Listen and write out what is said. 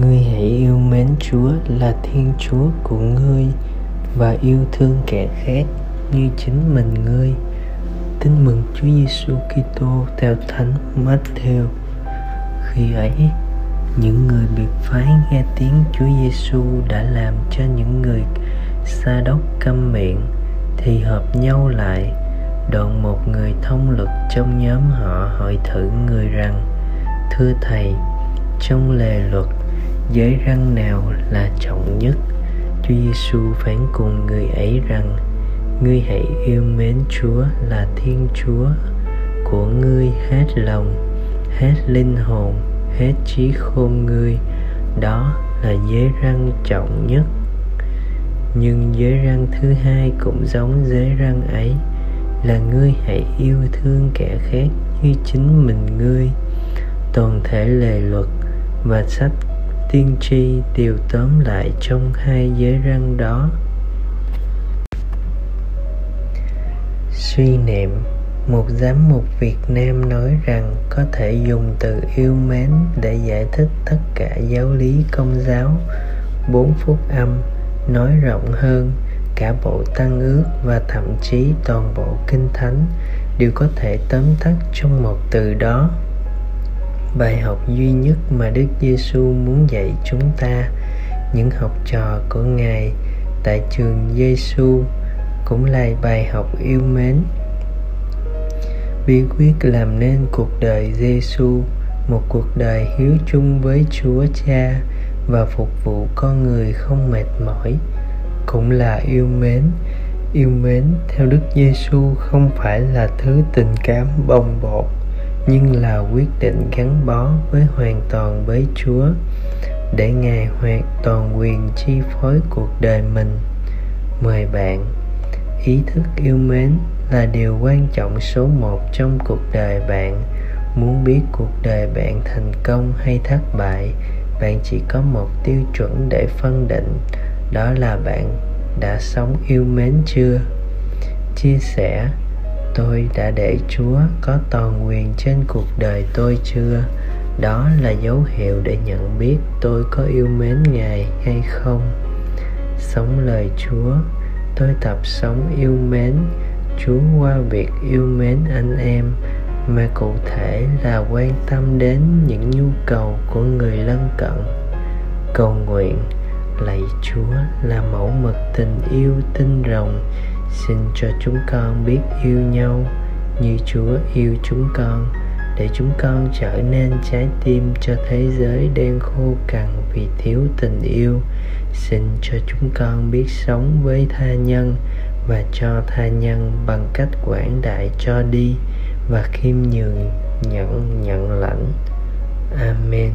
Ngươi hãy yêu mến Chúa là Thiên Chúa của ngươi và yêu thương kẻ khác như chính mình ngươi. Tin mừng Chúa Giêsu Kitô theo Thánh Matthew. Khi ấy, những người biệt phái nghe tiếng Chúa Giêsu đã làm cho những người xa đốc câm miệng thì hợp nhau lại. Đoạn một người thông lực trong nhóm họ hỏi thử người rằng, thưa thầy, trong lề luật, giới răng nào là trọng nhất? Chúa giêsu phán cùng người ấy rằng, ngươi hãy yêu mến chúa là thiên chúa của ngươi hết lòng, hết linh hồn, hết trí khôn ngươi. Đó là giới răng trọng nhất nhưng giới răng thứ hai cũng giống giới răng ấy, là ngươi hãy yêu thương kẻ khác như chính mình ngươi. Toàn thể lề luật và sách tiên tri đều tóm lại trong hai giới răng đó. Suy niệm, một giám mục Việt Nam nói rằng có thể dùng từ yêu mến để giải thích tất cả giáo lý công giáo. Bốn phút âm nói rộng hơn, cả bộ tăng ước và thậm chí toàn bộ kinh thánh đều có thể tóm tắt trong một từ đó. Bài học duy nhất mà Đức Giêsu muốn dạy chúng ta, những học trò của Ngài tại trường Giêsu cũng là bài học yêu mến. Bí quyết làm nên cuộc đời Giêsu, một cuộc đời hiếu chung với Chúa Cha và phục vụ con người không mệt mỏi cũng là yêu mến yêu mến theo Đức Giêsu không phải là thứ tình cảm bồng bột nhưng là quyết định gắn bó với hoàn toàn với Chúa để Ngài hoàn toàn quyền chi phối cuộc đời mình. Mời bạn, ý thức yêu mến là điều quan trọng số một trong cuộc đời bạn. Muốn biết cuộc đời bạn thành công hay thất bại, bạn chỉ có một tiêu chuẩn để phân định, đó là bạn đã sống yêu mến chưa? Chia sẻ tôi đã để chúa có toàn quyền trên cuộc đời tôi chưa đó là dấu hiệu để nhận biết tôi có yêu mến ngài hay không sống lời chúa tôi tập sống yêu mến chúa qua việc yêu mến anh em mà cụ thể là quan tâm đến những nhu cầu của người lân cận. Cầu nguyện, lạy chúa là mẫu mực tình yêu tinh rồng, xin cho chúng con biết yêu nhau như chúa yêu chúng con, để chúng con trở nên trái tim cho thế giới đang khô cằn vì thiếu tình yêu. Xin cho chúng con biết sống với tha nhân và cho tha nhân bằng cách quảng đại cho đi và khiêm nhường nhận nhận lãnh. Amen.